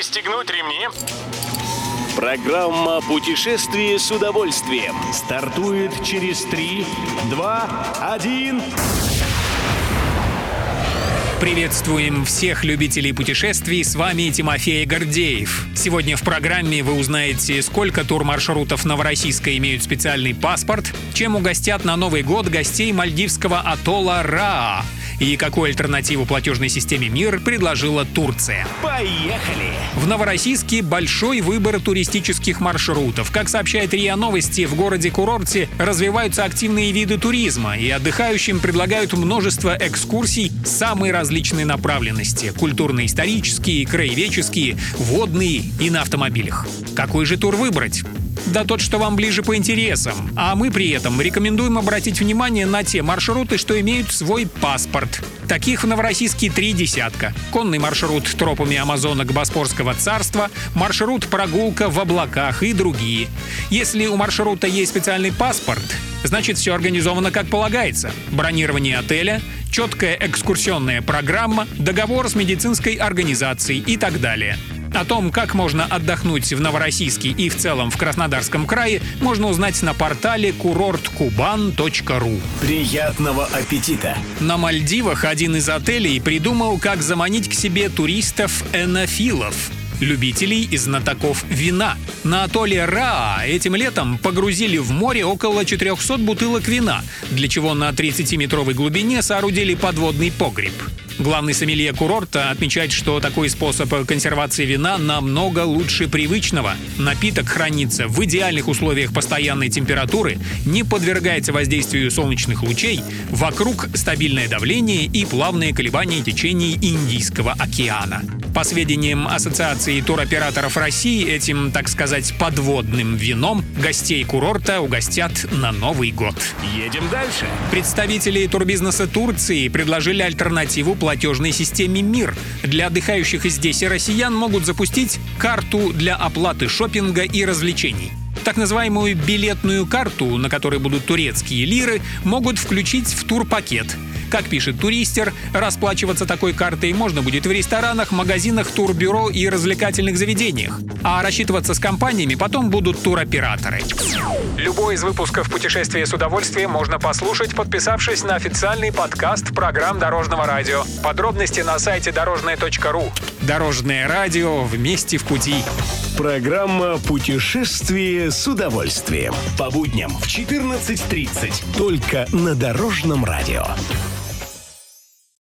Пристегнуть ремни. Программа «Путешествие с удовольствием». Стартует через 3, 2, 1... Приветствуем всех любителей путешествий, с вами Тимофей Гордеев. Сегодня в программе вы узнаете, сколько турмаршрутов Новороссийска имеют специальный паспорт, чем угостят на Новый год гостей мальдивского атолла Раа, и какую альтернативу платежной системе МИР предложила Турция. Поехали! В Новороссийске большой выбор туристических маршрутов. Как сообщает РИА Новости, в городе-курорте развиваются активные виды туризма, и отдыхающим предлагают множество экскурсий самой различной направленности – культурно-исторические, краеведческие, водные и на автомобилях. Какой же тур выбрать? Да тот, что вам ближе по интересам. А мы при этом рекомендуем обратить внимание на те маршруты, что имеют свой паспорт. Таких в Новороссийске три десятка. Конный маршрут тропами Амазонок Боспорского царства, маршрут прогулка в облаках и другие. Если у маршрута есть специальный паспорт, значит все организовано как полагается. Бронирование отеля, четкая экскурсионная программа, договор с медицинской организацией и так далее. О том, как можно отдохнуть в Новороссийске и в целом в Краснодарском крае, можно узнать на портале курорткубан.ру. Приятного аппетита! На Мальдивах один из отелей придумал, как заманить к себе туристов-энофилов любителей и знатоков вина. На атолле Раа этим летом погрузили в море около 400 бутылок вина, для чего на 30-метровой глубине соорудили подводный погреб. Главный сомелье курорта отмечает, что такой способ консервации вина намного лучше привычного. Напиток хранится в идеальных условиях постоянной температуры, не подвергается воздействию солнечных лучей, вокруг стабильное давление и плавные колебания течений Индийского океана. По сведениям Ассоциации туроператоров России, этим, так сказать, подводным вином гостей курорта угостят на Новый год. Едем дальше. Представители турбизнеса Турции предложили альтернативу платежной системе МИР. Для отдыхающих здесь и россиян могут запустить карту для оплаты шопинга и развлечений. Так называемую билетную карту, на которой будут турецкие лиры, могут включить в турпакет – как пишет туристер, расплачиваться такой картой можно будет в ресторанах, магазинах, турбюро и развлекательных заведениях. А рассчитываться с компаниями потом будут туроператоры. Любой из выпусков «Путешествие с удовольствием» можно послушать, подписавшись на официальный подкаст программ Дорожного радио. Подробности на сайте дорожное.ру. Дорожное радио вместе в пути. Программа «Путешествие с удовольствием». По будням в 14.30. Только на Дорожном радио.